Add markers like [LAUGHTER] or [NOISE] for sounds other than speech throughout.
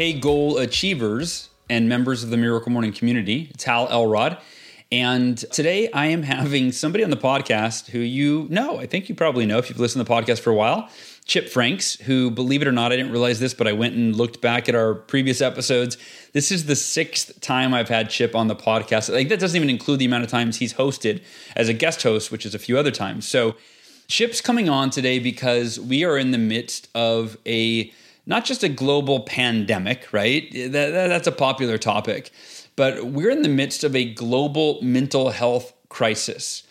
Hey, goal achievers and members of the Miracle Morning community. It's Hal Elrod. And today I am having somebody on the podcast who you know. I think you probably know if you've listened to the podcast for a while. Chip Franks, who, believe it or not, I didn't realize this, but I went and looked back at our previous episodes. This is the sixth time I've had Chip on the podcast. Like, that doesn't even include the amount of times he's hosted as a guest host, which is a few other times. So, Chip's coming on today because we are in the midst of a not just a global pandemic, right? That, that, that's a popular topic, but we're in the midst of a global mental health crisis.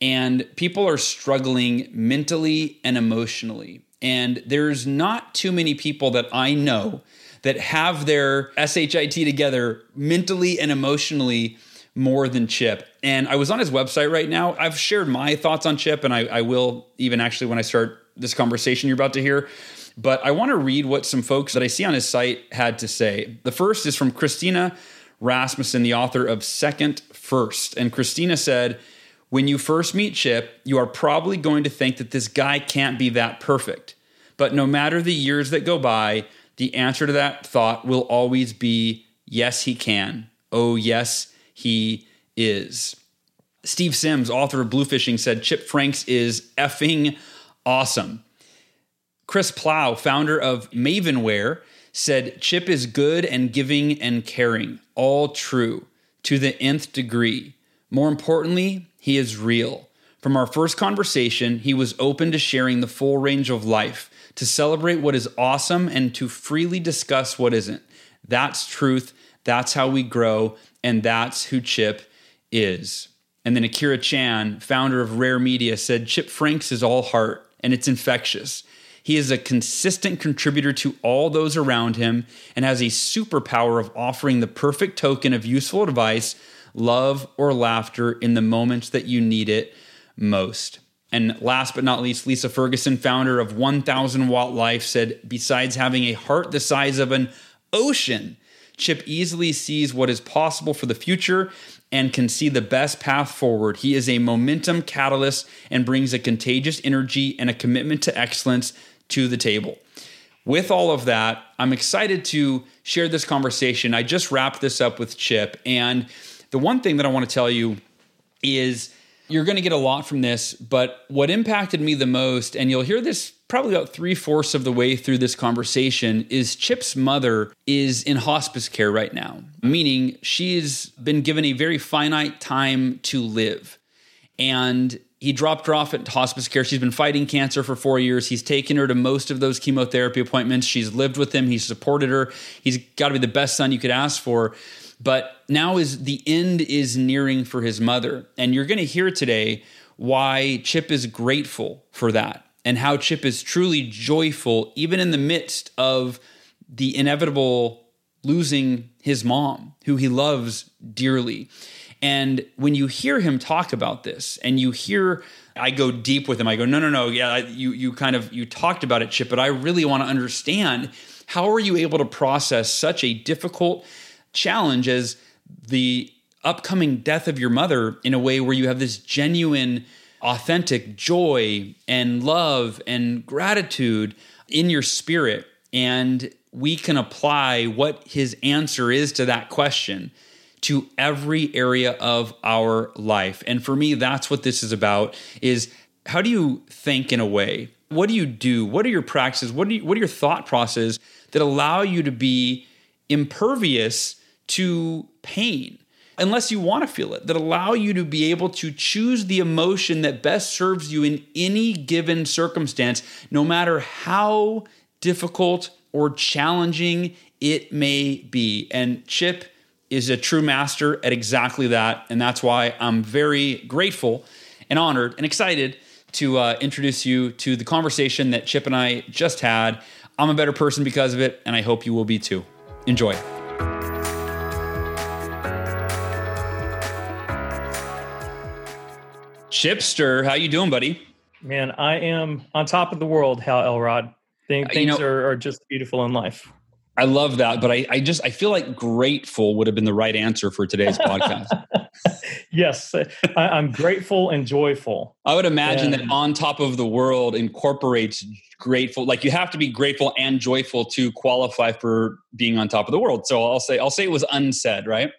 And people are struggling mentally and emotionally. And there's not too many people that I know that have their SHIT together mentally and emotionally more than Chip. And I was on his website right now. I've shared my thoughts on Chip, and I, I will even actually when I start this conversation you're about to hear. But I want to read what some folks that I see on his site had to say. The first is from Christina Rasmussen, the author of Second First. And Christina said, When you first meet Chip, you are probably going to think that this guy can't be that perfect. But no matter the years that go by, the answer to that thought will always be yes, he can. Oh, yes, he is. Steve Sims, author of Bluefishing, said Chip Franks is effing awesome. Chris Plough, founder of Mavenwire, said Chip is good and giving and caring, all true to the nth degree. More importantly, he is real. From our first conversation, he was open to sharing the full range of life, to celebrate what is awesome and to freely discuss what isn't. That's truth. That's how we grow. And that's who Chip is. And then Akira Chan, founder of Rare Media, said Chip Franks is all heart and it's infectious. He is a consistent contributor to all those around him and has a superpower of offering the perfect token of useful advice, love, or laughter in the moments that you need it most. And last but not least, Lisa Ferguson, founder of 1000 Watt Life, said besides having a heart the size of an ocean, Chip easily sees what is possible for the future and can see the best path forward. He is a momentum catalyst and brings a contagious energy and a commitment to excellence to the table. With all of that, I'm excited to share this conversation. I just wrapped this up with Chip. And the one thing that I want to tell you is you're going to get a lot from this, but what impacted me the most, and you'll hear this probably about three fourths of the way through this conversation, is Chip's mother is in hospice care right now, meaning she's been given a very finite time to live. And he dropped her off at hospice care. She's been fighting cancer for four years. He's taken her to most of those chemotherapy appointments. She's lived with him. He's supported her. He's got to be the best son you could ask for. But now is the end is nearing for his mother. And you're going to hear today why Chip is grateful for that and how Chip is truly joyful, even in the midst of the inevitable losing his mom, who he loves dearly. And when you hear him talk about this and you hear I go deep with him. I go, no, no, no. Yeah, you you kind of you talked about it, Chip, but I really want to understand how are you able to process such a difficult challenge as the upcoming death of your mother in a way where you have this genuine, authentic joy and love and gratitude in your spirit, and we can apply what his answer is to that question to every area of our life. And for me, that's what this is about is how do you think in a way? What do you do? What are your practices? What, you, what are your thought processes that allow you to be impervious to pain? Unless you want to feel it, that allow you to be able to choose the emotion that best serves you in any given circumstance, no matter how difficult or challenging it may be. And Chip, is a true master at exactly that. And that's why I'm very grateful and honored and excited to uh, introduce you to the conversation that Chip and I just had. I'm a better person because of it, and I hope you will be too. Enjoy. Chipster, how you doing, buddy? Man, I am on top of the world, Hal Elrod. Things, you know, are, are, just beautiful in life. I love that, but I, I just I feel like grateful would have been the right answer for today's podcast. [LAUGHS] yes, I, am grateful and joyful. I would imagine and, that on top of the world incorporates grateful. Like you have to be grateful and joyful to qualify for being on top of the world. So I'll say I'll say it was unsaid, right?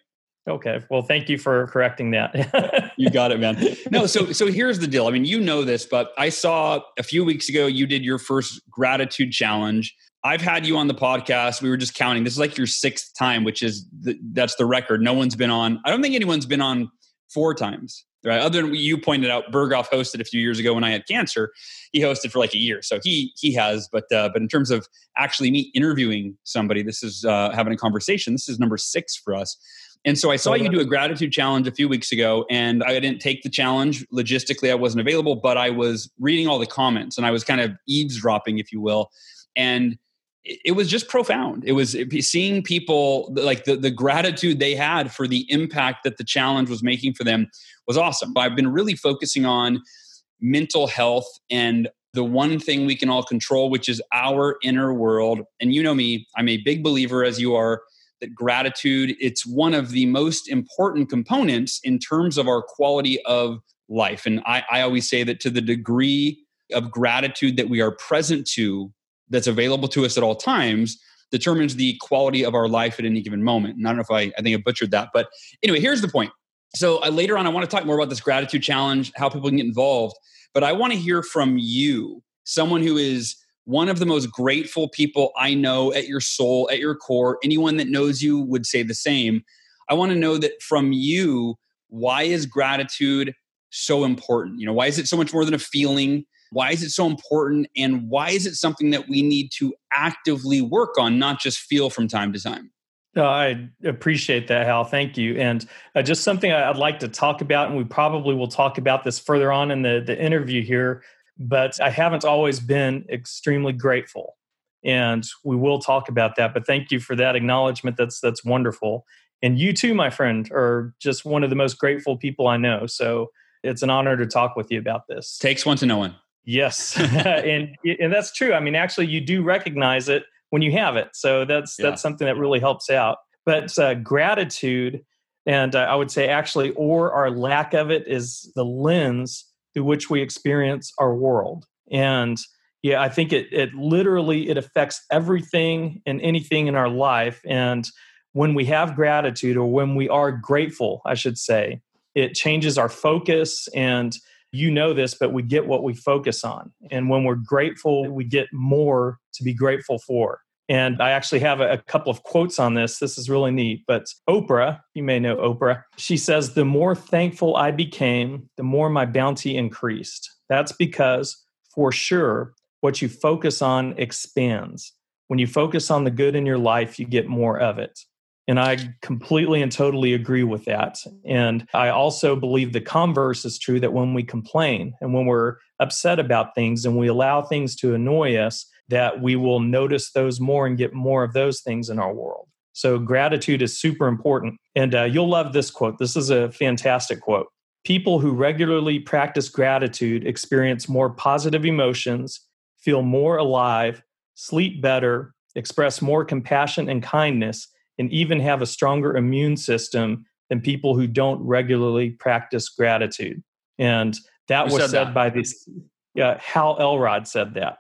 Okay. Well, thank you for correcting that. [LAUGHS] you got it, man. No, so so here's the deal. I mean, you know this, but I saw a few weeks ago you did your first gratitude challenge. I've had you on the podcast. We were just counting. This is like your sixth time, which is the, that's the record. No one's been on. I don't think anyone's been on four times, right? Other than you pointed out, Berghoff hosted a few years ago when I had cancer. He hosted for like a year, so he he has. But uh, but in terms of actually me interviewing somebody, this is uh, having a conversation. This is number six for us. And so I saw you do a gratitude challenge a few weeks ago, and I didn't take the challenge. Logistically, I wasn't available, but I was reading all the comments and I was kind of eavesdropping, if you will. And it was just profound. It was seeing people like the, the gratitude they had for the impact that the challenge was making for them was awesome. But I've been really focusing on mental health and the one thing we can all control, which is our inner world. And you know me, I'm a big believer, as you are, that gratitude it's one of the most important components in terms of our quality of life and I, I always say that to the degree of gratitude that we are present to that's available to us at all times determines the quality of our life at any given moment and i don't know if i i think i butchered that but anyway here's the point so uh, later on i want to talk more about this gratitude challenge how people can get involved but i want to hear from you someone who is one of the most grateful people I know at your soul, at your core. Anyone that knows you would say the same. I want to know that from you, why is gratitude so important? You know, why is it so much more than a feeling? Why is it so important? And why is it something that we need to actively work on, not just feel from time to time? Oh, I appreciate that, Hal. Thank you. And uh, just something I'd like to talk about, and we probably will talk about this further on in the, the interview here but I haven't always been extremely grateful. And we will talk about that. But thank you for that acknowledgement. That's that's wonderful. And you too, my friend, are just one of the most grateful people I know. So it's an honor to talk with you about this. Takes one to know one. Yes, [LAUGHS] [LAUGHS] and and that's true. I mean, actually, you do recognize it when you have it. So that's yeah. that's something that really helps out. But uh, gratitude, and uh, I would say actually, or our lack of it, is the lens through which we experience our world. And yeah, I think it it literally it affects everything and anything in our life. And when we have gratitude or when we are grateful, I should say, it changes our focus and you know this, but we get what we focus on. And when we're grateful, we get more to be grateful for. And I actually have a, a, couple of quotes on this. This is really neat. But Oprah, you may know Oprah, she says, The more thankful I became, the more my bounty increased. That's because, for sure, what you focus on expands. When you focus on the good in your life, you get more of it. And I completely and totally agree with that. And I also believe the converse is true that when we complain and when we're upset about things and we allow things to annoy us, that we will notice those more and get more of those things in our world. So, gratitude is super important. And uh, you'll love this quote. This is a fantastic quote. People who regularly practice gratitude experience more positive emotions, feel more alive, sleep better, express more compassion and kindness, and even have a stronger immune system than people who don't regularly practice gratitude. And that who was said, said by this. Yeah, Hal Elrod said that.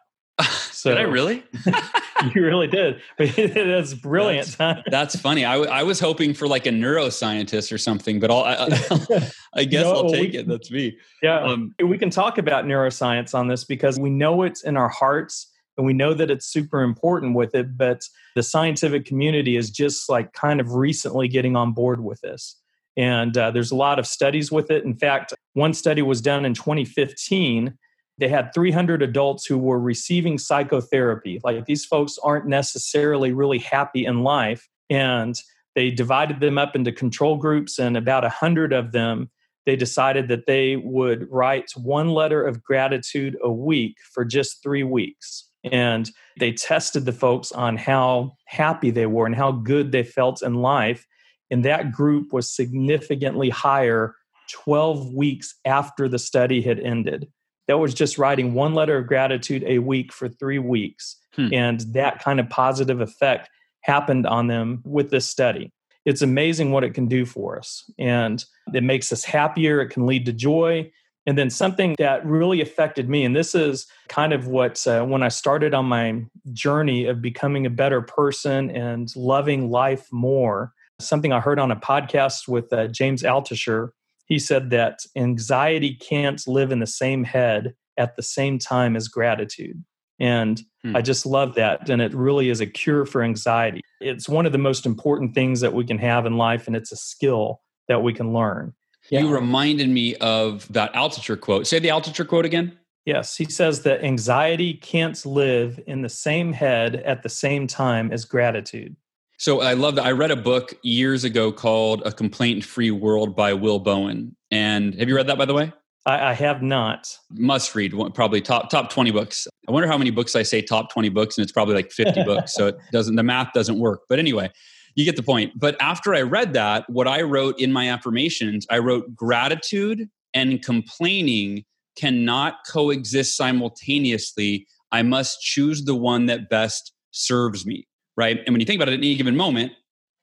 So [LAUGHS] did I really? [LAUGHS] you really did. [LAUGHS] But that's brilliant. That's, that's funny. I, w- I was hoping for like a neuroscientist or something, but I'll, I, I, I guess no, I'll take we, it. That's me. Yeah, um, we can talk about neuroscience on this because we know it's in our hearts and we know that it's super important with it. But the scientific community is just like kind of recently getting on board with this. And uh, there's a lot of studies with it. In fact, one study was done in 2015 they had 300 adults who were receiving psychotherapy. Like these folks aren't necessarily really happy in life. And they divided them up into control groups, and about 100 of them, they decided that they would write one letter of gratitude a week for just three weeks. And they tested the folks on how happy they were and how good they felt in life. And that group was significantly higher 12 weeks after the study had ended. That was just writing one letter of gratitude a week for three weeks. Hmm. And that kind of positive effect happened on them with this study. It's amazing what it can do for us. And it makes us happier. It can lead to joy. And then something that really affected me, and this is kind of what, uh, when I started on my journey of becoming a better person and loving life more, something I heard on a podcast with uh, James Altucher. He said that anxiety can't live in the same head at the same time as gratitude. And hmm. I just love that. And it really is a cure for anxiety. It's one of the most important things that we can have in life, and it's a skill that we can learn. Yeah. You reminded me of that Altucher quote. Say the Altucher quote again. Yes, he says that anxiety can't live in the same head at the same time as gratitude. So I love that. I read a book years ago called A Complaint Free World by Will Bowen. And have you read that, by the way? I, I have not. Must read, probably top top twenty books. I wonder how many books I say top twenty books, and it's probably like fifty [LAUGHS] books. So it doesn't the math doesn't work. But anyway, you get the point. But after I read that, what I wrote in my affirmations, I wrote gratitude and complaining cannot coexist simultaneously. I must choose the one that best serves me. Right. And when you think about it, at any given moment,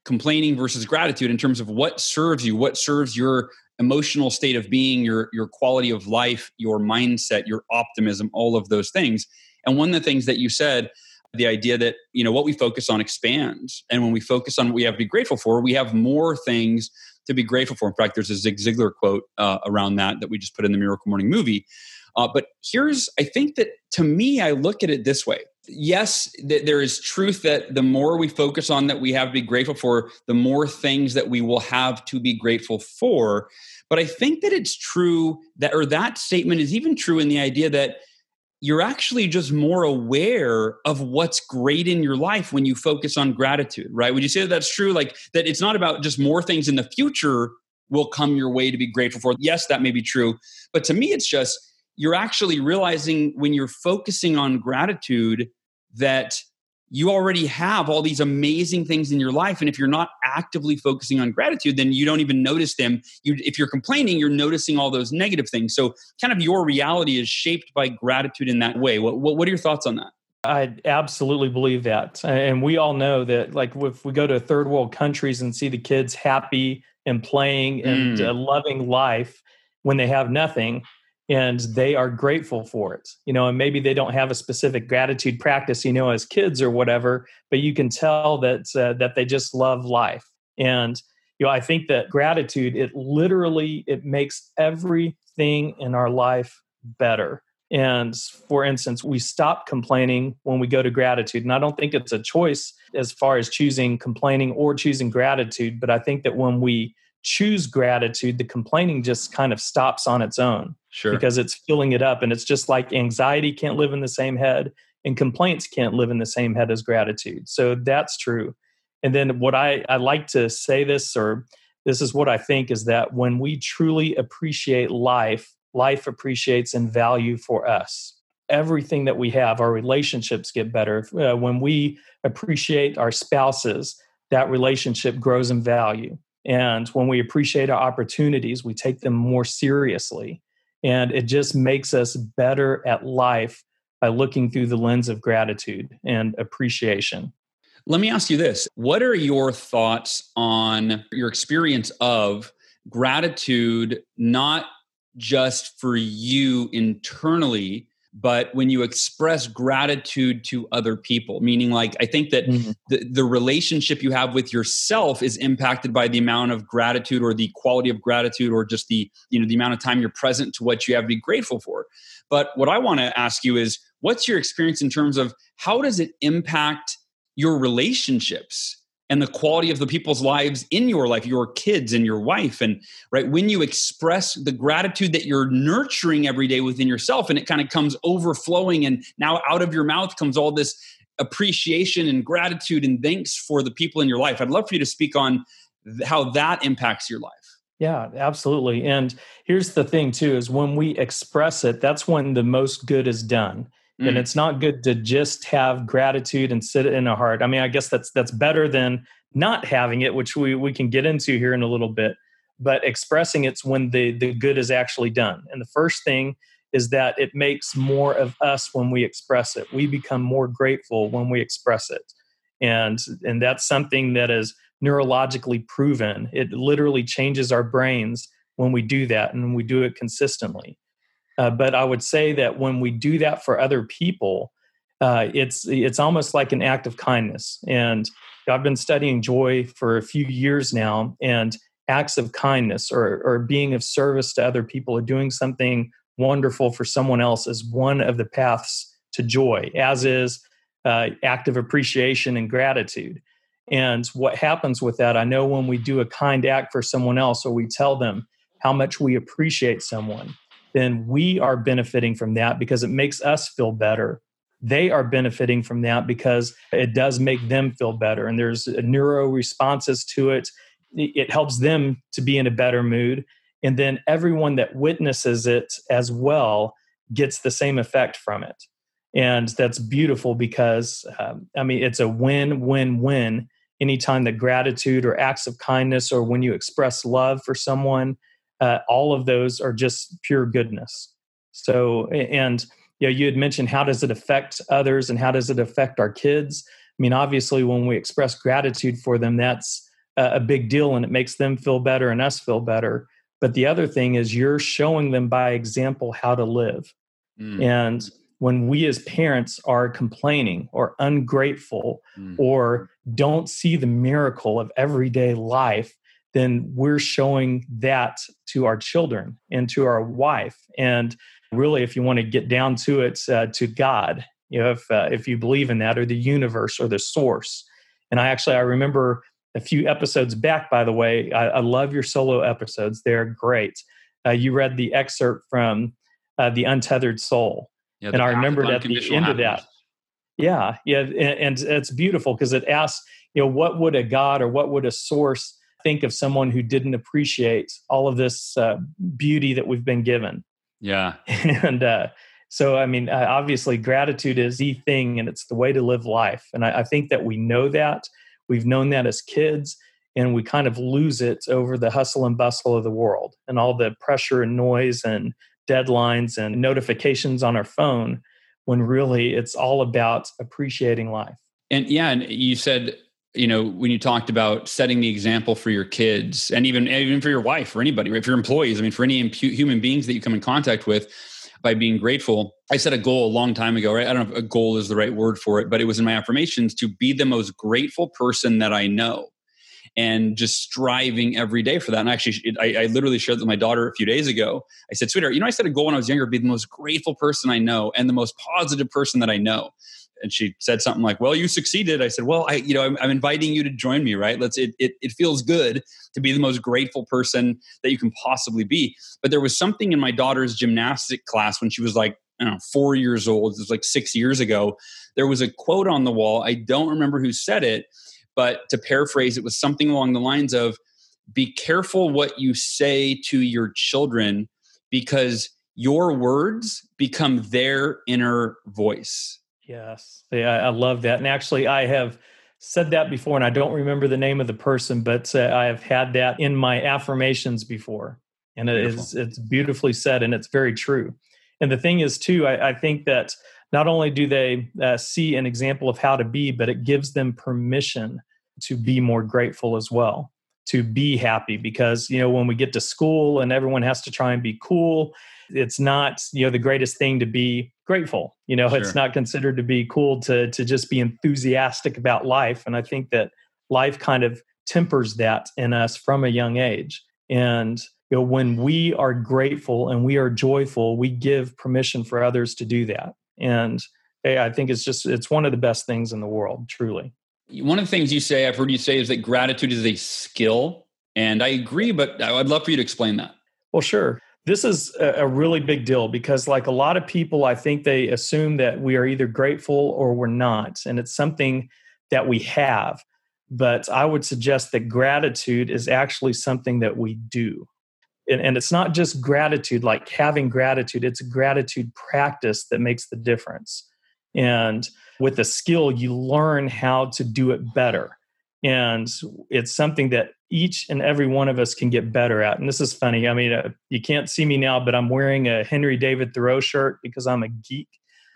complaining versus gratitude in terms of what serves you, what serves your emotional state of being, your your quality of life, your mindset, your optimism, all of those things. And one of the things that you said, the idea that you know what we focus on expands, and when we focus on what we have to be grateful for, we have more things to be grateful for. In fact, there's a Zig Ziglar quote uh, around that that we just put in the Miracle Morning movie. Uh, but here's, I think that to me, I look at it this way yes, th- there is truth that the more we focus on that we have to be grateful for, the more things that we will have to be grateful for. But I think that it's true that, or that statement is even true in the idea that you're actually just more aware of what's great in your life when you focus on gratitude, right? Would you say that that's true? Like that it's not about just more things in the future will come your way to be grateful for. Yes, that may be true. But to me, it's just you're actually realizing when you're focusing on gratitude that you already have all these amazing things in your life. And if you're not actively focusing on gratitude then you don't even notice them. You, if you're complaining you're noticing all those negative things. So kind of your reality is shaped by gratitude in that way. What, what, what are your thoughts on that? I absolutely believe that. And we all know that, like, if we go to third world countries and see the kids happy and playing and mm. uh, loving life when they have nothing, and they are grateful for it you know and maybe they don't have a specific gratitude practice you know as kids or whatever but you can tell that uh, that they just love life. And you know i think that gratitude it literally it makes everything in our life better. And for instance we stop complaining when we go to gratitude and i don't think it's a choice as far as choosing complaining or choosing gratitude but i think that when we choose gratitude, the complaining just kind of stops on its own. Sure. Because it's filling it up. And it's just like anxiety can't live in the same head and complaints can't live in the same head as gratitude. So that's true. And then what I, I like to say this, or this is what I think, is that when we truly appreciate life, life appreciates in value for us. Everything that we have, our relationships get better. Uh, when we appreciate our spouses, that relationship grows in value and when we appreciate our opportunities, we take them more seriously. And it just makes us better at life by looking through the lens of gratitude and appreciation. Let me ask you this What are your thoughts on your experience of gratitude, not just for you internally, but when you express gratitude to other people meaning like i think that mm-hmm. the, the relationship you have with yourself is impacted by the amount of gratitude or the quality of gratitude or just the you know the amount of time you're present to what you have to be grateful for but what i want to ask you is what's your experience in terms of how does it impact your relationships and the quality of the people's lives in your life your kids and your wife and right when you express the gratitude that you're nurturing every day within yourself and it kind of comes overflowing and now out of your mouth comes all this appreciation and gratitude and thanks for the people in your life i'd love for you to speak on how that impacts your life Yeah, absolutely. And here's the thing too is when we express it, that's when the most good is done. Mm. And it's not good to just have gratitude and sit in a heart. I mean, I guess that's that's better than not having it, which we we can get into here in a little bit. But expressing it's when the the good is actually done. And the first thing is that it makes more of us when we express it. We become more grateful when we express it. And and that's something that is neurologically proven. It literally changes our brains when we do that and we do it consistently. Uh, but I would say that when we do that for other people, uh, it's it's almost like an act of kindness. And I've been studying joy for a few years now, and acts of kindness or, or being of service to other people or doing something wonderful for someone else is one of the paths to joy, as is uh, active appreciation and gratitude. And what happens with that, I know when we do a kind act for someone else or we tell them how much we appreciate someone, then we are benefiting from that because it makes us feel better. They are benefiting from that because it does make them feel better. And there's neuro responses to it. It helps them to be in a better mood. And then everyone that witnesses it as well gets the same effect from it. And that's beautiful because, um, I mean, it's a win, win, win anytime that gratitude or acts of kindness or when you express love for someone uh, all of those are just pure goodness so and you know you had mentioned how does it affect others and how does it affect our kids i mean obviously when we express gratitude for them that's a big deal and it makes them feel better and us feel better but the other thing is you're showing them by example how to live mm. and when we as parents are complaining or ungrateful mm. or don't see the miracle of everyday life, then we're showing that to our children and to our wife. And really, if you want to get down to it, uh, to God, you know, if uh, if you believe in that or the universe or the source. And I actually I remember a few episodes back. By the way, I, I love your solo episodes; they're great. Uh, you read the excerpt from uh, the Untethered Soul, yeah, and I remembered at the end of that. Yeah, yeah, and, and it's beautiful because it asks, you know, what would a God or what would a source think of someone who didn't appreciate all of this uh, beauty that we've been given? Yeah, [LAUGHS] and uh, so I mean, uh, obviously, gratitude is the thing, and it's the way to live life. And I, I think that we know that. We've known that as kids, and we kind of lose it over the hustle and bustle of the world and all the pressure and noise and deadlines and notifications on our phone when really it's all about appreciating life. And yeah, and you said, you know, when you talked about setting the example for your kids and even even for your wife or anybody, right? for your employees, I mean, for any human beings that you come in contact with, by being grateful. I set a goal a long time ago, right? I don't know if a goal is the right word for it, but it was in my affirmations to be the most grateful person that I know and just striving every day for that. And actually, it, I, I, literally shared with my daughter a few days ago. I said, sweetheart, you know, I set a goal when I was younger, be the most grateful person I know and the most positive person that I know. And she said something like, well, you succeeded. I said, well, I, you know, I'm, I'm inviting you to join me, right? Let's, it, it, it feels good to be the most grateful person that you can possibly be. But there was something in my daughter's gymnastic class when she was like, I don't know, four years old. It was like six years ago. There was a quote on the wall. I don't remember who said it, but to paraphrase, it was something along the lines of be careful what you say to your children because your words become their inner voice. Yes. Yeah, I love that. And actually, I have said that before, and I don't remember the name of the person, but uh, I have had that in my affirmations before. And it is, it's beautifully said, and it's very true. And the thing is, too, I, I think that not only do they uh, see an example of how to be, but it gives them permission to be more grateful as well, to be happy. Because, you know, when we get to school and everyone has to try and be cool, it's not, you know, the greatest thing to be grateful. You know, sure. it's not considered to be cool to, to just be enthusiastic about life. And I think that life kind of tempers that in us from a young age. And you know, when we are grateful and we are joyful, we give permission for others to do that. And hey, I think it's just it's one of the best things in the world, truly. One of the things you say, I've heard you say, is that gratitude is a skill. And I agree, but I'd love for you to explain that. Well, sure. This is a really big deal because, like a lot of people, I think they assume that we are either grateful or we're not. And it's something that we have. but I would suggest that gratitude is actually something that we do. And, and it's not just gratitude, like having gratitude, it's gratitude practice that makes the difference. And with a skill, you learn how to do it better. And it's something that each and every one of us can get better at. And this is funny. I mean, uh, you can't see me now, but I'm wearing a Henry David Thoreau shirt because I'm a geek.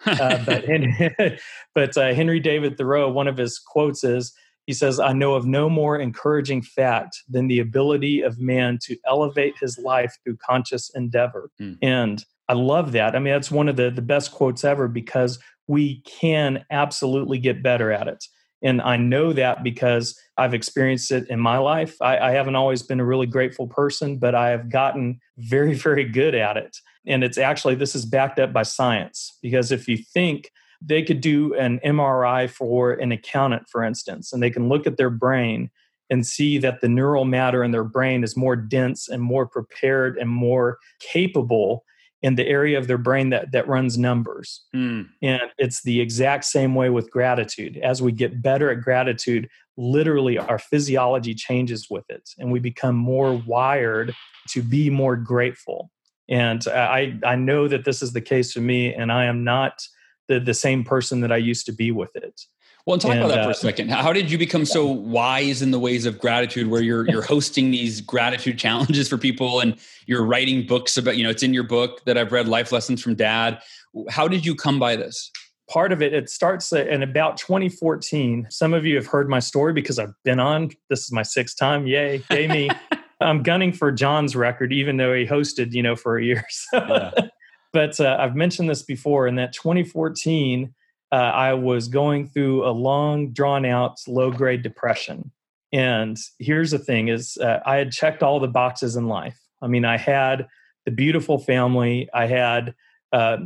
Uh, [LAUGHS] but Henry, [LAUGHS] but uh, Henry David Thoreau, one of his quotes is, he says, I know of no more encouraging fact than the ability of man to elevate his life through conscious endeavor. Mm. And I love that. I mean, that's one of the, the best quotes ever because we can absolutely get better at it. And I know that because I've experienced it in my life. I, I, haven't always been a really grateful person, but I have gotten very, [LAUGHS] very good at it. And it's actually, this is backed up by science because if you think they could do an MRI for an accountant, for instance, and they can look at their brain and see that the neural matter in their brain is more dense and more prepared and more capable in the area of their brain that, that runs numbers. Mm. And it's the exact same way with gratitude. As we get better at gratitude, literally our physiology changes with it and we become more wired to be more grateful. And I, I know that this is the case for me, and I am not the, the same person that I used to be with it. Well, talk and, about that for a uh, second. How did you become so wise in the ways of gratitude, where you're you're hosting these gratitude challenges for people, and you're writing books about you know it's in your book that I've read, Life Lessons from Dad. How did you come by this? Part of it, it starts in about 2014. Some of you have heard my story because I've been on. This is my sixth time. Yay, yay me! [LAUGHS] I'm gunning for Jon's record, even though he hosted, you know, for a year. So. [LAUGHS] Yeah. but uh, I've mentioned this before. In that 2014 uh, I was going through a long, drawn out, low grade depression. And here's the thing: is uh, I had checked all the boxes in life. I mean, I had the beautiful family. I had uh,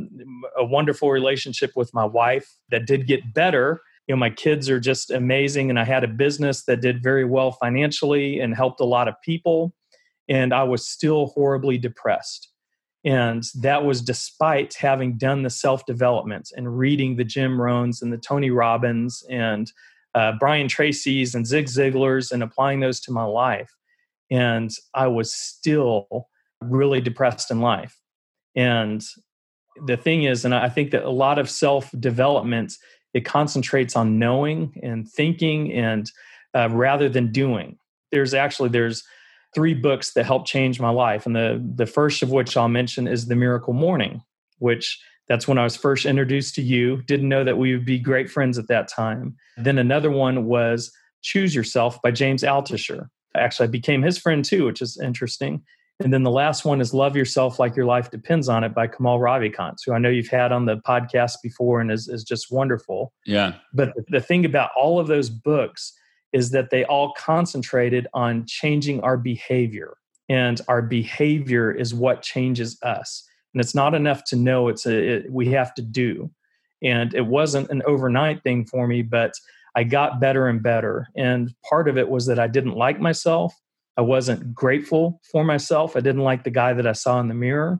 a wonderful relationship with my wife that did get better. You know, my kids are just amazing, and I had a business that did very well financially and helped a lot of people. And I was still horribly depressed. And that was despite having done the self development and reading the Jim Rohns and the Tony Robbins and uh, Brian Tracy's and Zig Ziglar's and applying those to my life. And I was still really depressed in life. And the thing is, and I think that a lot of self development, it concentrates on knowing and thinking and uh, rather than doing. There's actually, there's, three books that helped change my life. And the, the first of which I'll mention is The Miracle Morning, which that's when I was first introduced to you. Didn't know that we would be great friends at that time. Then another one was Choose Yourself by James Altucher. Actually, I became his friend too, which is interesting. And then the last one is Love Yourself Like Your Life Depends on It by Kamal Ravikant, who I know you've had on the podcast before and is, is just wonderful. Yeah. But the thing about all of those books is that they all concentrated on changing our behavior. And our behavior is what changes us. And it's not enough to know, it's a, it, we have to do. And it wasn't an overnight thing for me, but I got better and better. And part of it was that I didn't like myself. I wasn't grateful for myself. I didn't like the guy that I saw in the mirror.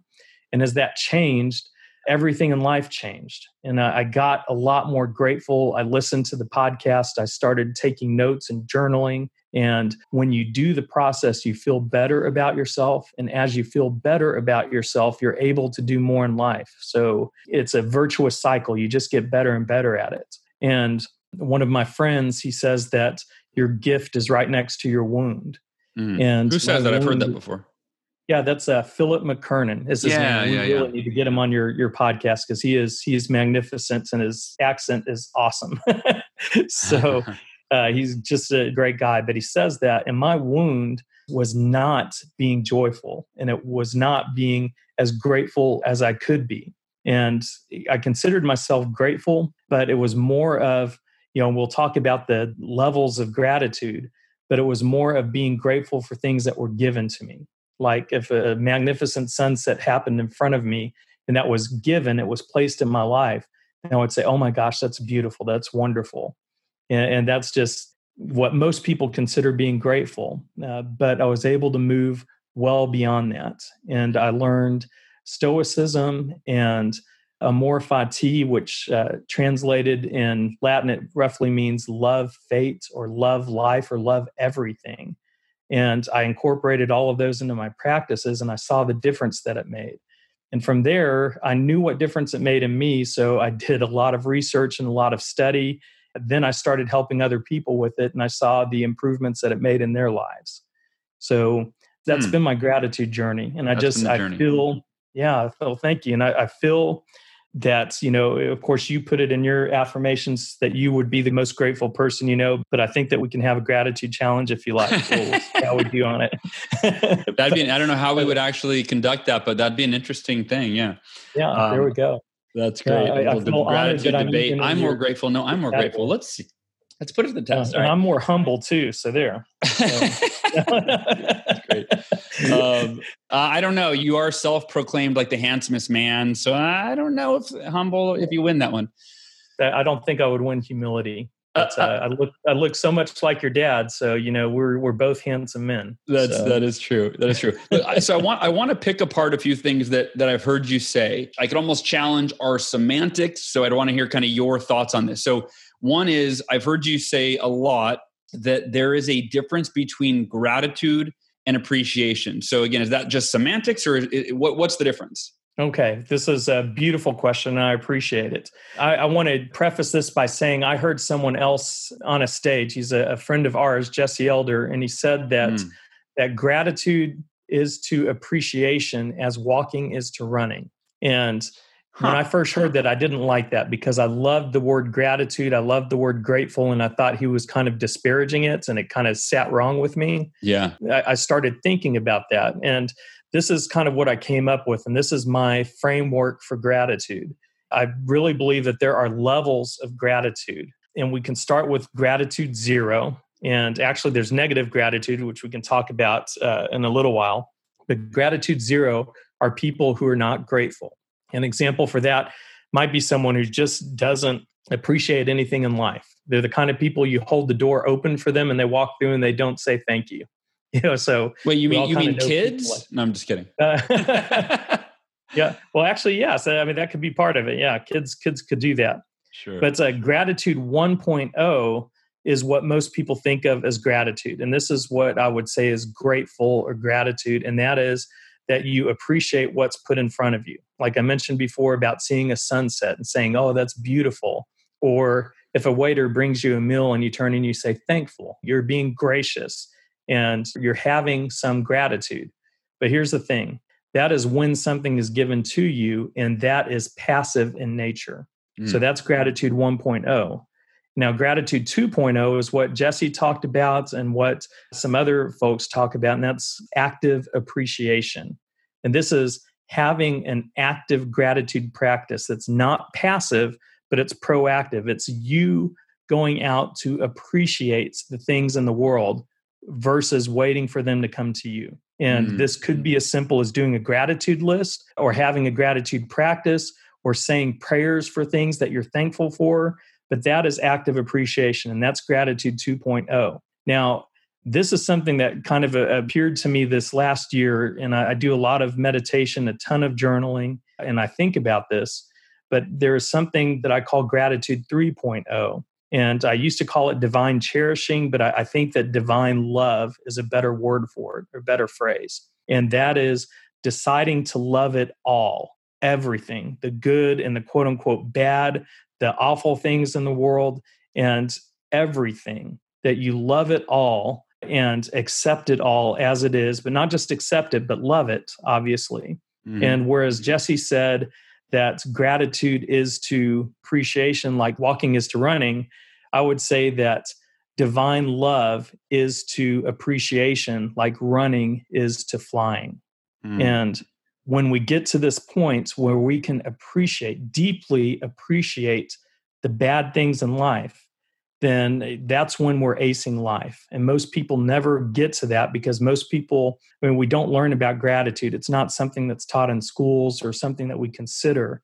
And as that changed, everything in life changed. And I got a lot more grateful. I listened to the podcast. I started taking notes and journaling. And when you do the process, you feel better about yourself. And as you feel better about yourself, you're able to do more in life. So it's a virtuous cycle. You just get better and better at it. And one of my friends, he says that your gift is right next to your wound. Mm. And who says that? Wound, I've heard that before. Yeah, that's uh, Philip McKernan. Is his yeah, name? We yeah, really yeah. need to get him on your your podcast because he is he's magnificent and his accent is awesome. [LAUGHS] so [LAUGHS] uh, he's just a great guy. But he says that, and my wound was not being joyful, and it was not being as grateful as I could be. And I considered myself grateful, but it was more of you know we'll talk about the levels of gratitude, but it was more of being grateful for things that were given to me like if a magnificent sunset happened in front of me and that was given, it was placed in my life, and I would say, oh my gosh, that's beautiful. That's wonderful. And, and that's just what most people consider being grateful. Uh, but I was able to move well beyond that. And I learned stoicism and amor fati, which uh, translated in Latin, it roughly means love fate or love life or love everything. And I incorporated all of those into my practices and I saw the difference that it made. And from there, I knew what difference it made in me. So I [LAUGHS] did a lot of research and a lot of study. Then I started helping other people with it and I saw the improvements that it made in their lives. So that's hmm. been my gratitude journey. And I just, I feel, yeah, well, thank you. And I, I feel that you know of course you put it in your affirmations that you would be the most grateful person you know but i think that we can have a gratitude challenge if you like. How we do on it. [LAUGHS] That'd be i don't know how we would actually conduct that but that'd be an interesting thing yeah. Yeah um, there we go. that's great. Yeah, I, I the gratitude debate. i'm more grateful no i'm more grateful. Let's see. Let's put it to the test and right. i'm more humble too so there. So. [LAUGHS] [LAUGHS] great. Um, uh, I don't know. You are self-proclaimed like the handsomest man, so I don't know if humble if you win that one. I don't think I would win humility. Uh, uh, I look I look so much like your dad, so you know we're we're both handsome men. That's so. that is true. That is true. so I want I want to pick apart a few things that that I've heard you say. I could almost challenge our semantics. So I'd want to hear kind of your thoughts on this. So one is I've heard you say a lot that there is a difference between gratitude and appreciation. So again, is that just semantics or it, what, what's the difference? Okay, this is a beautiful question, and I appreciate it. I, I want to preface this by saying I heard someone else on a stage. He's a, a friend of ours, Jesse Elder, and he said that mm. that gratitude is to appreciation as walking is to running. And Huh. When I first heard that, I didn't like that because I loved the word gratitude. I loved the word grateful, and I thought he was kind of disparaging it, and it kind of sat wrong with me. Yeah. I, I started thinking about that. And this is kind of what I came up with, and this is my framework for gratitude. I really believe that there are levels of gratitude, and we can start with gratitude zero. And actually, there's negative gratitude, which we can talk about uh, in a little while. But gratitude zero are people who are not grateful. An example for that might be someone who just doesn't appreciate anything in life. They're the kind of people you hold the door open for them and they walk through and they don't say thank you. [LAUGHS] You know, so wait, you mean you mean kids? Like, no, I'm just kidding. Uh, [LAUGHS] [LAUGHS] yeah, well, actually, yes. I mean, that could be part of it. Yeah, kids kids could do that. Sure. But uh, gratitude 1.0 is what most people think of as gratitude, and this is what I would say is grateful or gratitude, and that is that you appreciate what's put in front of you. Like I mentioned before about seeing a sunset and saying, oh, that's beautiful. Or if a waiter brings you a meal and you turn and you say, thankful, you're being gracious and you're having some gratitude. But here's the thing that is when something is given to you, and that is passive in nature. Mm. So that's gratitude 1.0. Now, gratitude 2.0 is what Jesse talked about and what some other folks talk about, and that's active appreciation. And this is having an active gratitude practice that's not passive, but it's proactive. It's you going out to appreciate the things in the world versus waiting for them to come to you. And mm. this could be as simple as doing a gratitude list or having a gratitude practice or saying prayers for things that you're thankful for but that is active appreciation, and that's gratitude 2.0. Now, this is something that kind of uh, appeared to me this last year, and I, do a lot of meditation, a ton of journaling, and I think about this. But there is something that I call gratitude 3.0. And I used to call it divine cherishing, but I, I think that divine love is a better word for it or better phrase. And that is deciding to love it all, everything, the good and the quote unquote bad, the awful things in the world, and everything, that you love it all and accept it all as it is, but not just accept it, but love it, obviously. Mm-hmm. And whereas Jesse said that gratitude is to appreciation, like walking is to running, I would say that divine love is to appreciation, like running is to flying. Mm. And when we get to this point where we can appreciate, deeply appreciate the bad things in life, then that's when we're acing life. And most people never get to that because most people, I mean, we don't learn about gratitude. It's not something that's taught in schools or something that we consider.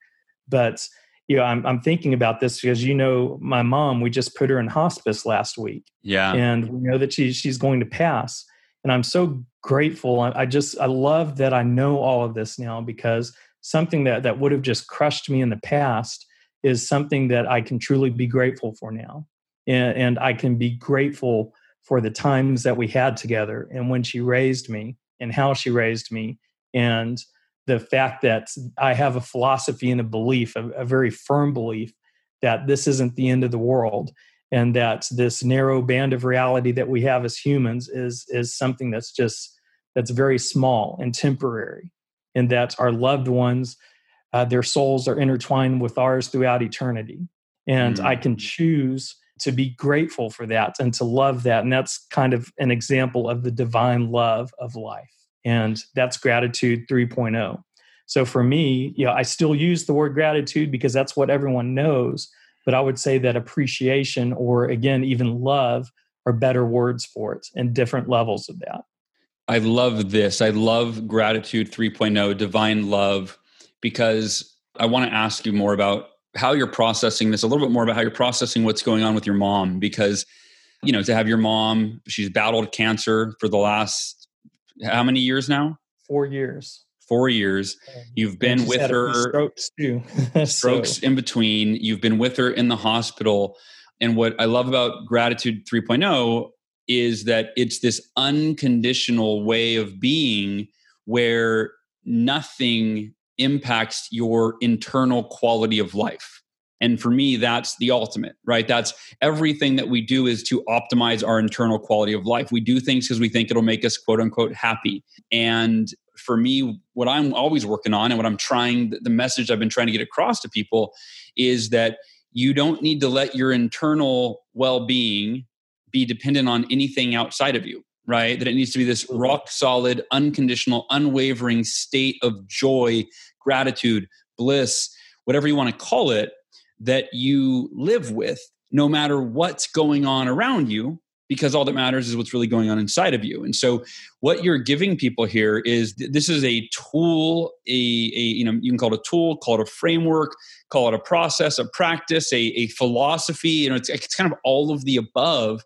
But you know, I'm, I'm thinking about this because you know my mom. We just put her in hospice last week. Yeah, and we know that she she's going to pass and I'm so grateful. I, just I love that I know all of this now because something that that would have just crushed me in the past is something that I can truly be grateful for now. And, and I can be grateful for the times that we had together and when she raised me and how she raised me and the fact that I have a philosophy and a belief, a, a very firm belief that this isn't the end of the world and that this narrow band of reality that we have as humans is is something that's just that's very small and temporary and that our loved ones uh, their souls are intertwined with ours throughout eternity and mm. i can choose to be grateful for that and to love that and that's kind of an example of the divine love of life and that's gratitude 3.0 so for me you know i still use the word gratitude because that's what everyone knows but i would say that appreciation or again even love are better words for it and different levels of that i love this i love gratitude 3.0 divine love because i want to ask you more about how you're processing this a little bit more about how you're processing what's going on with your mom because you know to have your mom she's battled cancer for the last how many years now? Four years. Four years. You've been with her. Strokes too. [LAUGHS] strokes so. in between. You've been with her in the hospital. And what I love about Gratitude 3.0 is that it's this unconditional way of being where nothing impacts your internal quality of life. And for me, that's the ultimate, right? That's everything that we do is to optimize our internal quality of life. We do things because we think it'll make us quote unquote happy. And for me, what I'm always working on and what I'm trying, the message I've been trying to get across to people is that you don't need to let your internal well being be dependent on anything outside of you, right? That it needs to be this rock solid, unconditional, unwavering state of joy, gratitude, bliss, whatever you want to call it that you live with no matter what's going on around you because all that matters is what's really going on inside of you. And so what you're giving people here is this is a tool a, a you know you can call it a tool call it a framework call it a process a practice a, a philosophy you know it's, it's kind of all of the above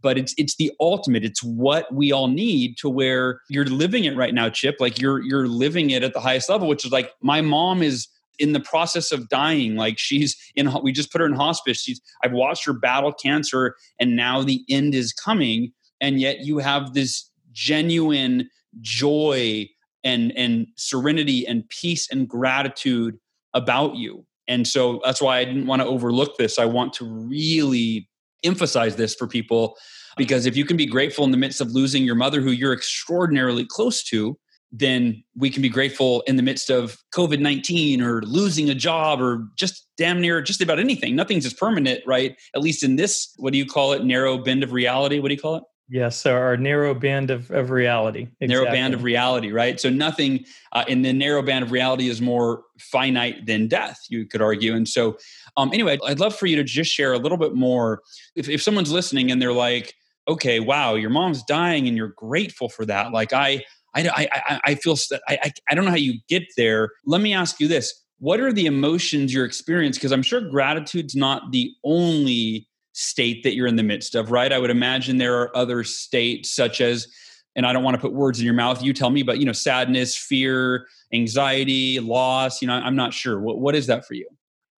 but it's it's the ultimate. It's what we all need to where you're living it right now chip. Like you're you're living it at the highest level which is like my mom is in the process of dying. Like she's in, we just put her in hospice. She's, I've watched her battle cancer and now the end is coming. And yet you have this genuine joy and, and serenity and peace and gratitude about you. And so that's why I didn't want to overlook this. I want to really emphasize this for people because if you can be grateful in the midst of losing your mother, who you're extraordinarily close to, then we can be grateful in the midst of COVID 19 or losing a job or just damn near just about anything. Nothing's as permanent, right? At least in this, what do you call it? Narrow bend of reality. What do you call it? Yes, so our narrow band of, of reality. Exactly. Narrow band of reality, right? So nothing uh, in the narrow band of reality is more finite than death, you could argue. And so, um, anyway, I'd love for you to just share a little bit more. If, if someone's listening and they're like, okay, wow, your mom's dying and you're grateful for that. Like, I, I, I, I feel I, I don't know how you get there. Let me ask you this: What are the emotions you're experiencing? Because I'm sure gratitude's not the only state that you're in the midst of, right? I would imagine there are other states such as, and I don't want to put words in your mouth. You tell me, but you know, sadness, fear, anxiety, loss. You know, I'm not sure. What what is that for you?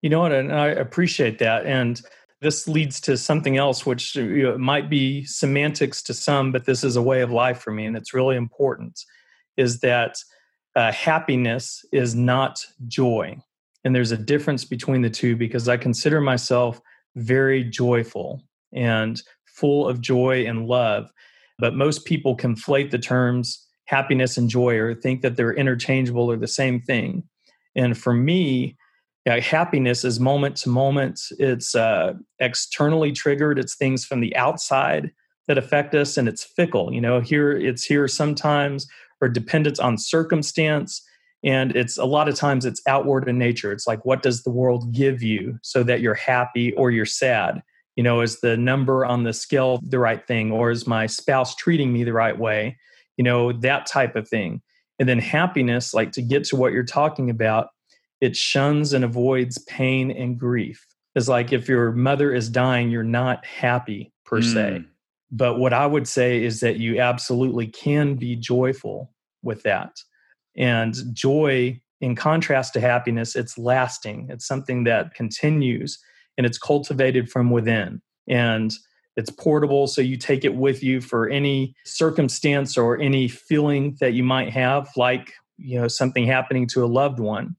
You know what? And I appreciate that. And this leads to something else which you know, might be semantics to some but this is a way of life for me and it's really important is that uh, happiness is not joy. And there's a difference between the two because i consider myself very joyful and full of joy and love. But most people conflate the terms happiness and joy or think that they're interchangeable or the same thing. And for me yeah, happiness is moment to moment. It's uh, externally triggered. It's things from the outside that affect us, and it's fickle. You know, here it's here sometimes or dependent on circumstance, and it's a lot of times it's outward in nature. It's like what does the world give you so that you're happy or you're sad? You know, is the number on the scale the right thing, or is my spouse treating me the right way? You know, that type of thing. And then happiness, like to get to what you're talking about, it shuns and avoids pain and grief. It's like if your mother is dying, you're not happy per mm. se. But what I would say is that you absolutely can be joyful with that. And joy in contrast to happiness, it's lasting. It's something that continues and it's cultivated from within. And it's portable, so you take it with you for any circumstance or any feeling that you might have, like you know something happening to a loved one.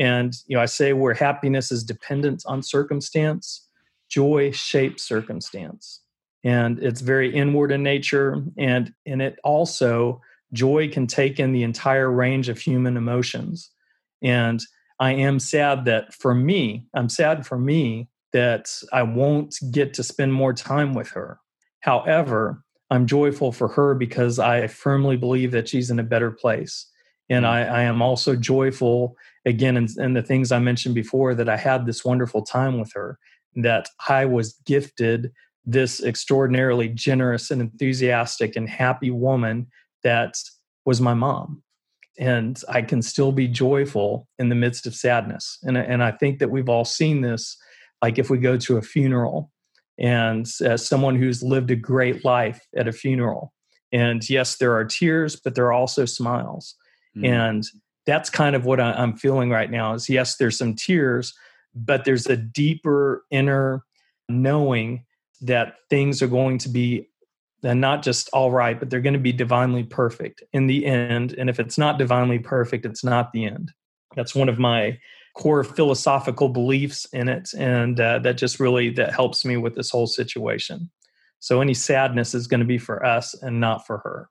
And you know, I say where happiness is dependent on circumstance, joy shapes circumstance, and it's very inward in nature. And in it also, joy can take in the entire range of human emotions. And I am sad that for me, I'm sad for me that I won't get to spend more time with her. However, I'm joyful for her because I firmly believe that she's in a better place. And hmm. I, I am also joyful, again, and, in the things I mentioned before, that I had this wonderful time with her, that I was gifted this extraordinarily generous and enthusiastic and happy woman that was my mom and I can still be joyful in the midst of sadness. And, and I think that we've all seen this, like if we go to a funeral and as someone who's lived a great life at a funeral. And yes, there are tears, but there are also smiles. Mm. And that's kind of what I'm feeling right now is yes, there's some tears, but there's a deeper inner knowing that things are going to be and not just all right, but they're going to be divinely perfect in the end. And if it's not divinely perfect, it's not the end. That's one of my core philosophical beliefs in it, and uh, that just really that helps me with this whole situation. So any sadness is going to be for us and not for her.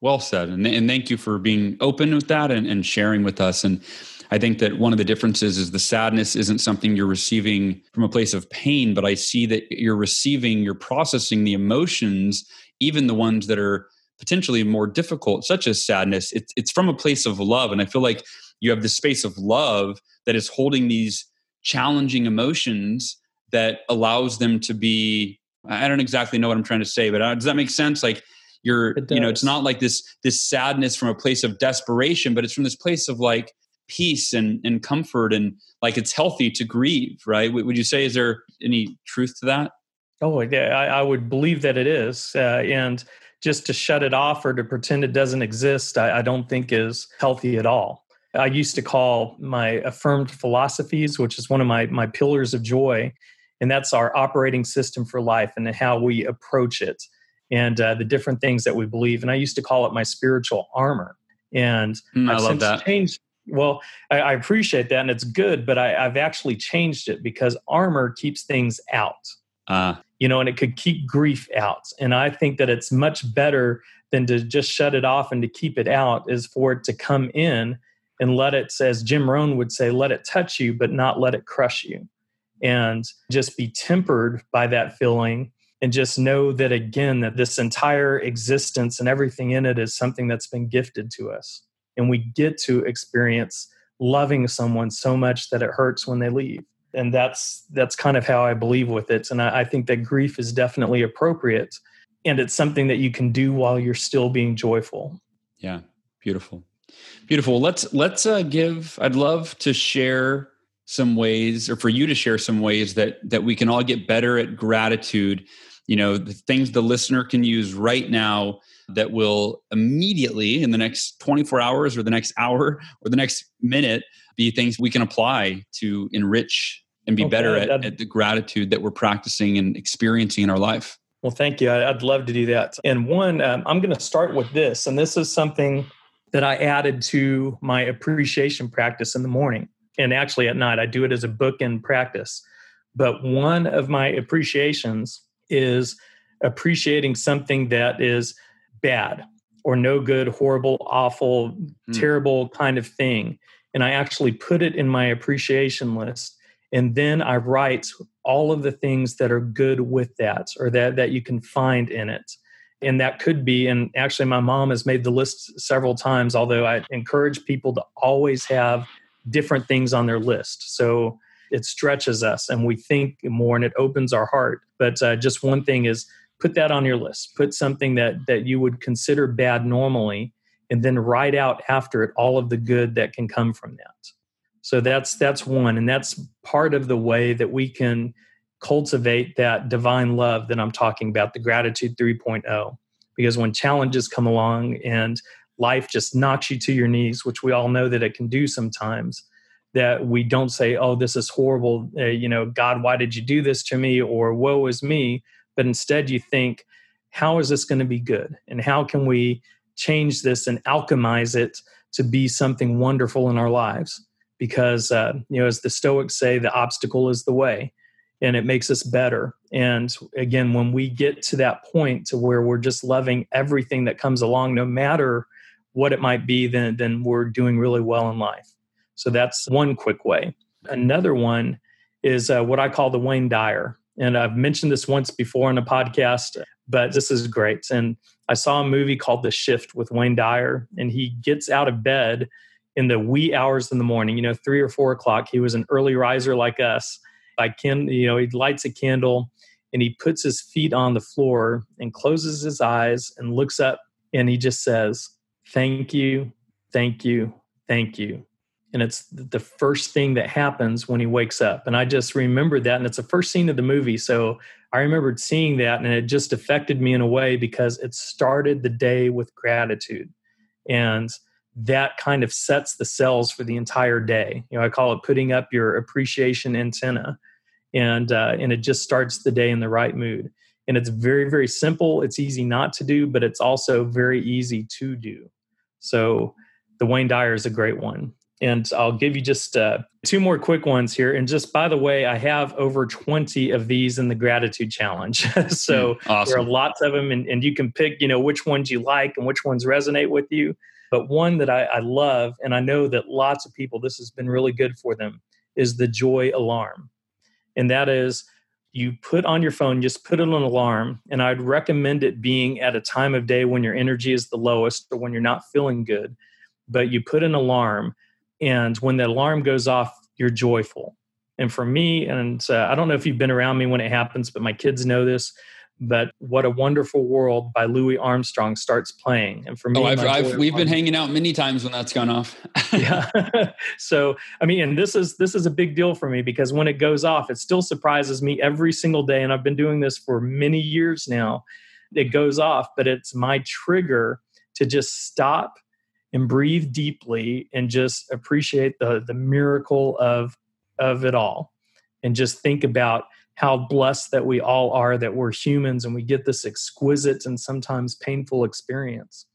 Well said, and, and thank you for being open with that and, and sharing with us. And I think that one of the differences is the sadness isn't something you're receiving from a place of pain, but I see that you're receiving, you're processing the emotions, even the ones that are potentially more difficult, such as sadness. It's, it's from a place of love. And I feel like you have this space of love that is holding these challenging emotions that allows them to be, I don't exactly know what I'm trying to say, but uh, does that make sense? Like, you're you know it's not like this this sadness from a place of desperation but it's from this place of like peace and, and comfort and like it's healthy to grieve right? Would you say is there any truth to that? Oh yeah i, I would believe that it is uh, and just to shut it off or to pretend it doesn't exist I, I don't think is healthy at all. I used to call my affirmed philosophies which is one of my my pillars of joy and that's our operating system for life and how we approach it and uh, the different things that we believe and i used to call it my spiritual armor and mm, i love that changed well, I, I, appreciate that and it's good, but I, have actually changed it because armor keeps things out. Uh, you know, and it could keep grief out. And I think that it's much better than to just shut it off and to keep it out is for it to come in and let it, as Jim Rohn would say, let it touch you, but not let it crush you. And just be tempered by that feeling and just know that again, that this entire existence and everything in it is something that's been gifted to us. And we get to experience loving someone so much that it hurts when they leave. And that's that's kind of how i believe with it. And I, I, think that grief is definitely appropriate and it's something that you can do while you're still being joyful. Yeah. Beautiful. Beautiful. Let's let's uh, give i'd love to share some ways or for you to share some ways that that we can all get better at gratitude you know the things the listener can use right now that will immediately in the next 24 hours or the next hour or the next minute be things we can apply to enrich and be okay, better at, at, the gratitude that we're practicing and experiencing in our life. Well, thank you. I'd love to do that. And one, um, I'm going to start with this. And this is something that I added to my appreciation practice in the morning. And actually at night, I do it as a book in practice. But one of my appreciations is appreciating something that is bad or no good, horrible, awful, mm. terrible kind of thing. And I actually put it in my appreciation list. And then I write all of the things that are good with that or that, that you can find in it. And that could be, and actually, my mom has made the list several times, although I encourage people to always have different things on their list. So it stretches us and we think more and it opens our heart. But uh, just one thing is put that on your list. Put something that that you would consider bad normally and then write out after it all of the good that can come from that. So that's that's one. And that's part of the way that we can cultivate that divine love that i'm talking about the gratitude 3.0 because when challenges come along and life just knocks you to your knees, which we all know that it can do sometimes, that we don't say, oh, this is horrible. Uh, you know, God, why did you do this to me? Or woe is me. But instead, you think, how is this going to be good? And how can we change this and alchemize it to be something wonderful in our lives? Because, uh, you know, as the Stoics say, the obstacle is the way and it makes us better. And again, when we get to that point to where we're just loving everything that comes along, no matter what it might be, then, then we're doing really well in life. So that's one quick way. Another one is uh, what I call the Wayne Dyer. And I've mentioned this once before on a podcast, but this is great. And I saw a movie called The Shift with Wayne Dyer, and he gets out of bed in the wee hours in the morning, you know, three or four o'clock. He was an early riser like us I can, you know, he lights a candle and he puts his feet on the floor and closes his eyes and looks up and he just says, Thank you, thank you, thank you. And it's the first thing that happens when he wakes up. And I just remembered that. And it's the first scene of the movie. So I remembered seeing that and it just affected me in a way because it started the day with gratitude. And that kind of sets the cells for the entire day. You know, I call it putting up your appreciation antenna and uh, and it just starts the day in the right mood. And it's very very simple. It's easy not to do, but it's also very easy to do. So the Wayne Dyer is a great one. And I'll give you just uh, two more quick ones here. And just by the way, I have over 20 of these in the gratitude challenge. [LAUGHS] so mm, awesome. there are lots of them, and, and you can pick, you know, which ones you like and which ones resonate with you. But one that I, I love, and I know that lots of people, this has been really good for them, is the joy alarm and that is you put on your phone, just put it on an alarm, and I'd recommend it being at a time of day when your energy is the lowest or when you're not feeling good. But you put an alarm, and when the alarm goes off, you're joyful. And for me, and uh, I don't know if you've been around me when it happens, but my kids know this but what a wonderful world by louis armstrong starts playing. And for me oh, I've, I've, we've been hanging out many times when that's gone off. [LAUGHS] [LAUGHS] Yeah. So i mean and this is this is a big deal for me because when it goes off it still surprises me every single day and i've been doing this for many years now. It goes off but it's my trigger to just stop and breathe deeply and just appreciate the the miracle of of it all. And just think about how blessed that we all are that we're humans and we get this exquisite and sometimes painful experience.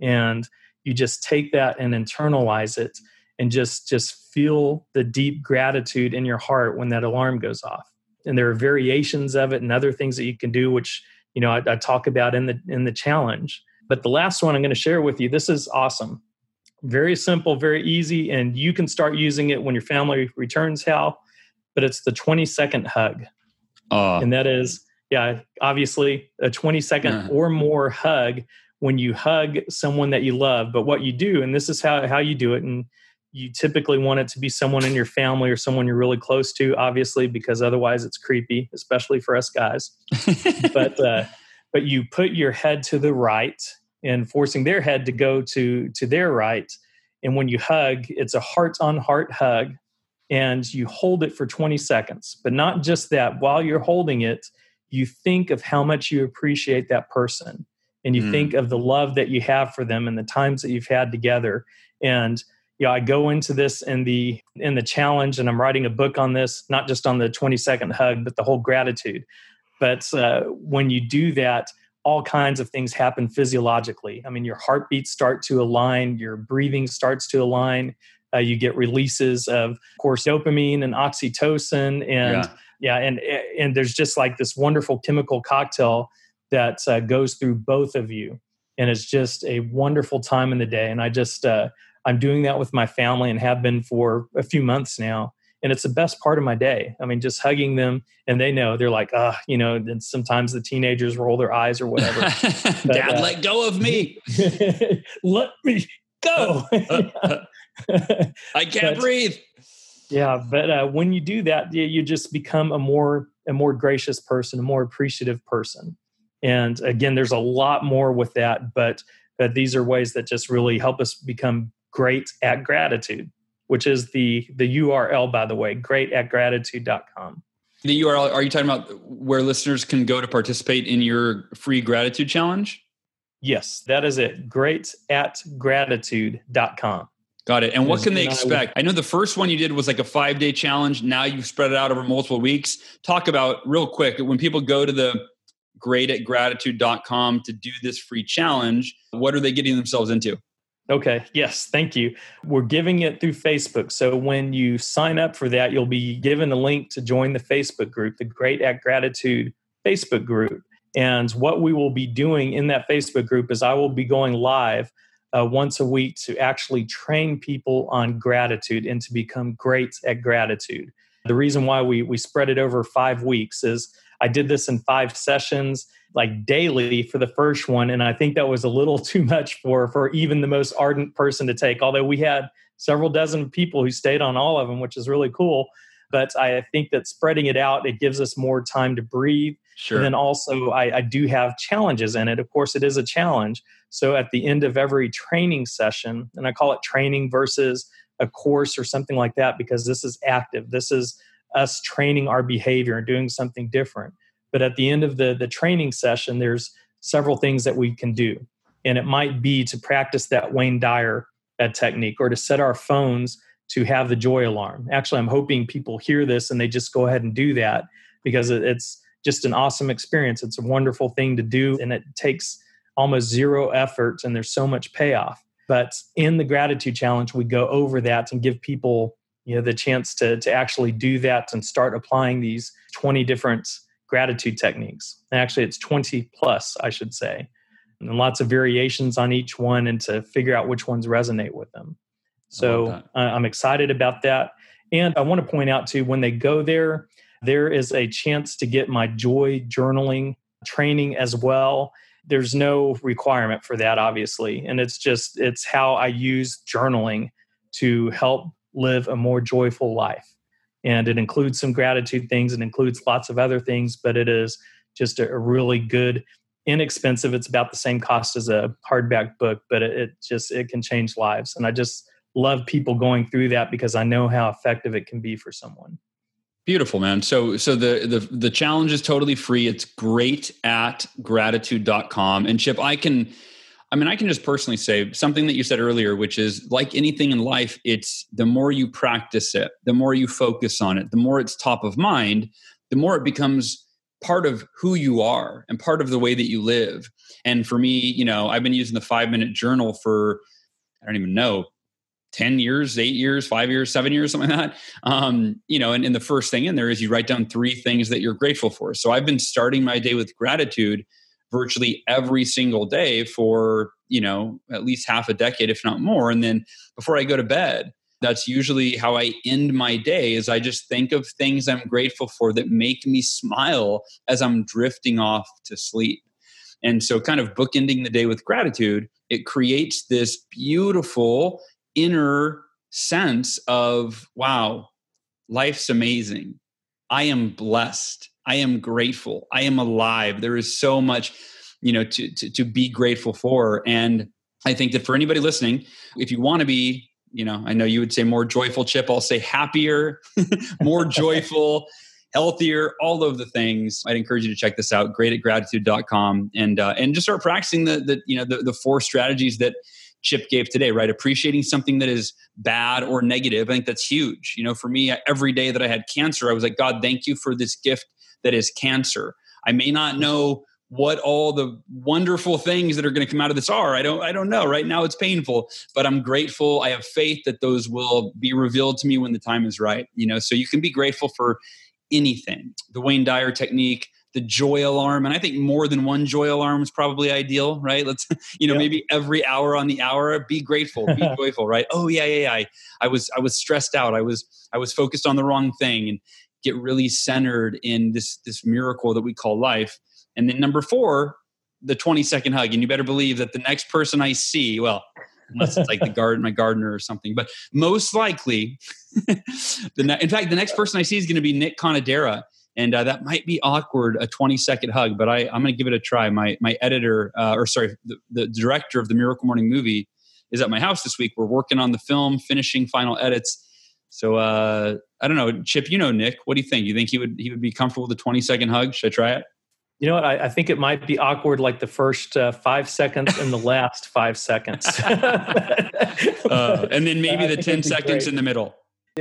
And you just take that and internalize it and just just feel the deep gratitude in your heart when that alarm goes off. And there are variations of it and other things that you can do which you know I, I talk about in the in the challenge but the last one i'm going to share with you this is awesome very simple very easy and you can start using it when your family returns hal but it's the 20 second hug uh, and that is, yeah, obviously a 20 second or more hug when you hug someone that you love. But what you do, and this is how, how you do it, and you typically want it to be someone in your family or someone you're really close to, obviously, because otherwise it's creepy, especially for us guys. [LAUGHS] but uh, but you put your head to the right and forcing their head to go to to their right. And when you hug, it's a heart on heart hug and you hold it for 20 seconds. But not just that, while you're holding it, you think of how much you appreciate that person and you mm. think of the love that you have for them and the times that you've had together. And yeah, I go into this in the in the challenge, and I'm writing a book on this, not just on the 20 second hug, but the whole gratitude. But uh, when you do that, all kinds of things happen physiologically. I mean, your heartbeats start to align, your breathing starts to align, uh, you get releases of, of course, dopamine and oxytocin, and yeah. yeah, and and there's just like this wonderful chemical cocktail that uh, goes through both of you, and it's just a wonderful time in the day. And I just uh, I'm doing that with my family and have been for a few months now. And it's the best part of my day. I mean, just hugging them, and they know they're like, ah, you know. And sometimes the teenagers roll their eyes or whatever. [LAUGHS] but, Dad, uh, let go of me. [LAUGHS] let me go. I [LAUGHS] can't but, breathe. Yeah, but uh, when you do that, you just become a more a more gracious person, a more appreciative person. And again, there's a lot more with that, but uh, these are ways that just really help us become great at gratitude, which is the the URL by the way, great at gratitude.com. The URL, are you talking about where listeners can go to participate in your free gratitude challenge? Yes, that is it. Great at gratitude.com. Got it. And what can they expect? I know the first one you did was like a five day challenge. Now you've spread it out over multiple weeks. Talk about real quick when people go to the great at gratitude.com to do this free challenge, what are they getting themselves into? Okay. Yes. Thank you. We're giving it through Facebook. So when you sign up for that, you'll be given a link to join the Facebook group, the Great at Gratitude Facebook group. And what we will be doing in that Facebook group is I will be going live uh, once a week to actually train people on gratitude and to become great at gratitude. The reason why we, we spread it over five weeks is I did this in five sessions like daily for the first one and i think that was a little [LAUGHS] too much for for even the most ardent person to take although we had several dozen people who stayed on all of them which is really cool but i think that spreading it out it gives us more time to breathe sure. and then also I, I do have challenges in it. Of course it is a challenge. So at the end of every training session and i call it training versus a course or something like that because this is active. This is us training our behavior and doing something different but at the end of the, the training session, there's several things that we can do. And it might be to practice that Wayne Dyer uh, technique or to set our phones to have the joy alarm. Actually, I'm hoping people hear this and they just go ahead and do that because it's just an awesome experience. It's a wonderful thing to do and it takes almost zero effort and there's so much payoff. But in the gratitude challenge, we go over that and give people you know the chance to to actually do that and start applying these 20 different gratitude techniques. And actually, it's 20 plus, I should say, and lots of variations on each one and to figure out which ones resonate with them. So I'm excited about that. And I want to point out too, when they go there, there is a chance to get my joy journaling training as well. There's no requirement for that, obviously. And it's just, it's how I use journaling to help live a more joyful life and it includes some gratitude things and includes lots of other things but it is just a, really good inexpensive it's about the same cost as a hardback book but it, it, just it can change lives. And i just love people going through that because i know how effective it can be for someone. Beautiful man. So so the the, the challenge is totally free. It's great at gratitude.com and chip i can I mean, I can just personally say something that you said earlier, which is like anything in life, it's the more you practice it, the more you focus on it, the more it's top of mind, the more it becomes part of who you are and part of the way that you live. And for me, you know, I've been using the five minute journal for, I don't even know, 10 years, eight years, five years, seven years, something like that. Um, you know, and, and the first thing in there is you write down three things that you're grateful for. So I've been starting my day with gratitude virtually every single day for you know at least half a decade if not more. And then before i go to bed that's usually how i end my day is i just think of things i'm grateful for that make me smile as i'm drifting off to sleep. And so kind of bookending the day with gratitude it creates this beautiful inner sense of wow life's amazing. I am blessed I am grateful. I am alive. There is so much, you know, to, to, to be grateful for. And I think that for anybody listening, if you want to be, you know, I know you would say more joyful, Chip. I'll say happier, [LAUGHS] more joyful, healthier, all of the things. I'd encourage you to check this out. Great at gratitude.com and uh, and just start practicing the the you know the, the four strategies that Chip gave today, right? Appreciating something that is bad or negative. I think that's huge. You know, for me, every day that I had cancer, I was like, God, thank you for this gift that is cancer. I may not know what all the wonderful things that are going to come out of this are. I don't I don't know. Right now it's painful, but I'm grateful. I have faith that those will be revealed to me when the time is right, you know. So you can be grateful for anything. The Wayne Dyer technique, the joy alarm, and I think more than one joy alarm is probably ideal, right? Let's [LAUGHS] you know, maybe every hour on the hour be grateful, be [LAUGHS] joyful, right? Oh yeah, yeah, yeah. I, I was I was stressed out. I was I was focused on the wrong thing and get really centered in this this miracle that we call life. And then number four, the 20 second hug. And you better believe that the next person I see, well, unless it's like the [LAUGHS] garden, my gardener or something, but most likely, [LAUGHS] the ne- in fact, the next person I see is going to be Nick Conadera. And uh, that might be awkward, a 20 second hug, but I, I'm going to give it a try. My, my editor, uh, or sorry, the, the director of the Miracle Morning movie is at my house this week. We're working on the film, finishing final edits so uh, I don't know, Chip. You know Nick. What do you think? You think he would he would be comfortable with a twenty second hug? Should I try it? You know what? I, I, think it might be awkward like the first uh, five seconds and the last five seconds. [LAUGHS] uh, and then maybe the 10 seconds in the middle.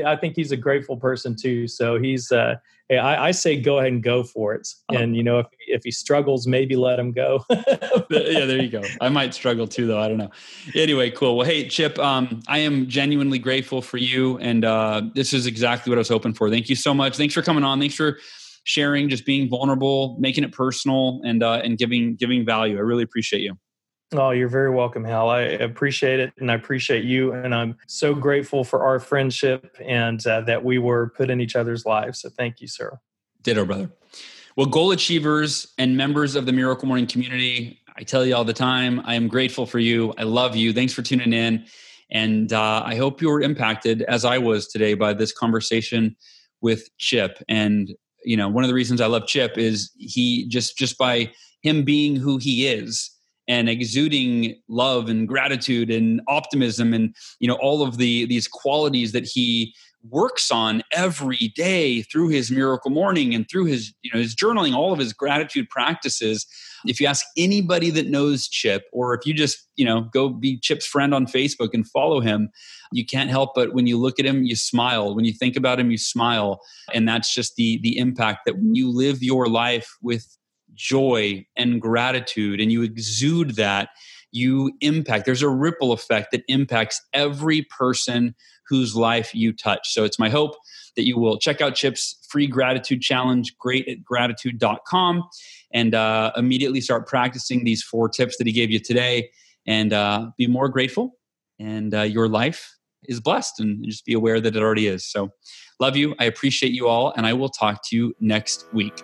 I think he's a grateful person too. So he's, uh, I, I, say go ahead and go for it. Oh. And, you know, if, if he struggles, maybe let him go. [LAUGHS] yeah, there you go. I might struggle too, though. I don't know. Anyway, cool. Well, hey, Chip, um, I am genuinely grateful for you. And uh, this is exactly what I was hoping for. Thank you so much. Thanks for coming on. Thanks for sharing, just being vulnerable, making it personal, and uh, and giving giving value. I really appreciate you. Oh, you're very welcome, Hal. I appreciate it, and I appreciate you, and I'm so grateful for our friendship and uh, that we were put in each other's lives. So, thank you, sir. Ditto, brother. Well, goal achievers and members of the Miracle Morning community, I tell you all the time, I am grateful for you. I love you. Thanks for tuning in. And uh, I hope you were impacted as I was today by this conversation with Chip. And you know one of the reasons i love chip is he just just by him being who he is and exuding love and gratitude and optimism and you know all of the these qualities that he works on every day through his miracle morning and through his you know his journaling all of his gratitude practices. If you ask anybody that knows chip or if you just you know go be chip's friend on facebook and follow him you can't help but when you look at him you smile. When you think about him you smile. And that's just the the impact that when you live your life with joy and gratitude and you exude that you impact. There's a ripple effect that impacts every person whose life you touch. So it's my hope that you will check out chip's free gratitude challenge great at gratitude.com and uh, immediately start practicing these four tips that he gave you today and uh, be more grateful and uh, your life is blessed and just be aware that it already is. So love you i appreciate you all and i will talk to you next week